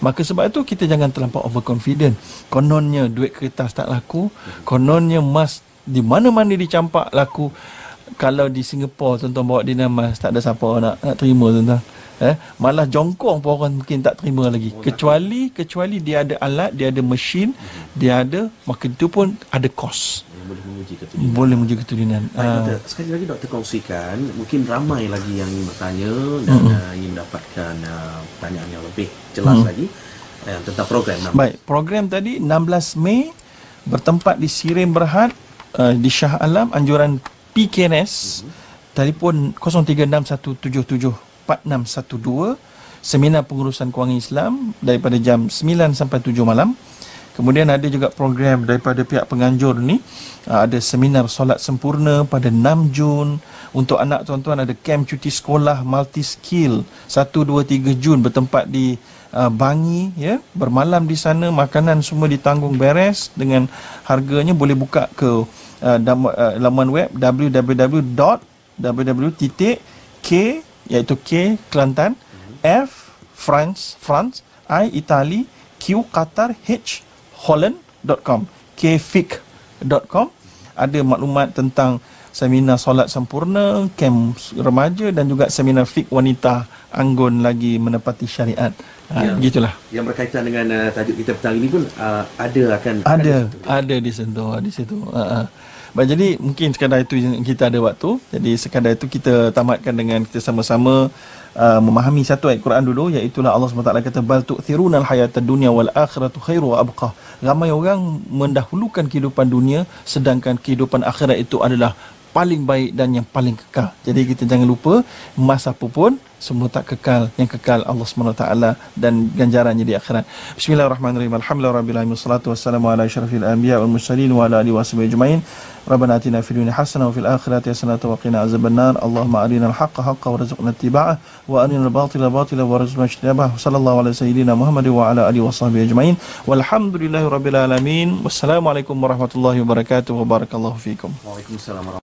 Maka sebab itu kita jangan terlampau overconfident. Kononnya duit kertas tak laku, kononnya emas di mana-mana dicampak laku. Kalau di Singapura tuan-tuan bawa dinar emas tak ada siapa nak nak terima tuan-tuan. Eh, malah jongkong pun orang mungkin tak terima lagi. Kecuali kecuali dia ada alat, dia ada mesin, dia ada maka itu pun ada kos. boleh menguji keturunan. Boleh menguji keturunan. Baik, Ah. doktor. Sekali lagi doktor kongsikan, mungkin ramai lagi yang ingin bertanya dan uh, ingin mendapatkan uh, pertanyaan yang lebih jelas lagi uh, tentang program nama. Baik, program tadi 16 Mei bertempat di Sirim Berhad uh, di Shah Alam anjuran PKNS telefon 0361774612 seminar pengurusan kewangan Islam daripada jam 9 sampai 7 malam. Kemudian ada juga program daripada pihak penganjur ni. Uh, ada seminar solat sempurna pada 6 Jun. Untuk anak tuan-tuan ada camp cuti sekolah multi skill. 1 2 3 Jun bertempat di uh, Bangi ya. Bermalam di sana makanan semua ditanggung beres. Dengan harganya boleh buka ke uh, dam- uh, laman web www.www.k iaitu K Kelantan F France France I Itali Q Qatar H holland.com kfic.com ada maklumat tentang seminar solat sempurna camp remaja dan juga seminar fik wanita anggun lagi menepati syariat ha, Ya. gitulah Yang berkaitan dengan uh, tajuk kita petang ini pun uh, ada akan ada situ. ada di situ di situ ha, ha. Baik, jadi mungkin sekadar itu kita ada waktu. Jadi sekadar itu kita tamatkan dengan kita sama-sama uh, memahami satu ayat Quran dulu iaitu Allah SWT kata bal tu'thiruna al-hayata dunya wal akhiratu khairu wa abqa. Ramai orang mendahulukan kehidupan dunia sedangkan kehidupan akhirat itu adalah paling baik dan yang paling kekal. Jadi kita jangan lupa masa apa pun semua tak kekal yang kekal Allah SWT dan ganjarannya di akhirat. Bismillahirrahmanirrahim. Alhamdulillahirrahmanirrahim Wassalatu wassalamu ala syarafil anbiya wal mursalin wa ala alihi wa sahbihi ajma'in. Rabbana atina fil dunya hasanah wa fil akhirati hasanah wa qina azaban nar Allahumma arina al-haqqa haqqa wa razuqna ittiba'ah wa arina batila batila wa razuqna ijtinabah sallallahu ala sayyidina Muhammad wa ala alihi wa ajma'in. Walhamdulillahi alamin. Wassalamu warahmatullahi wabarakatuh. Wa barakallahu fikum. Waalaikumsalam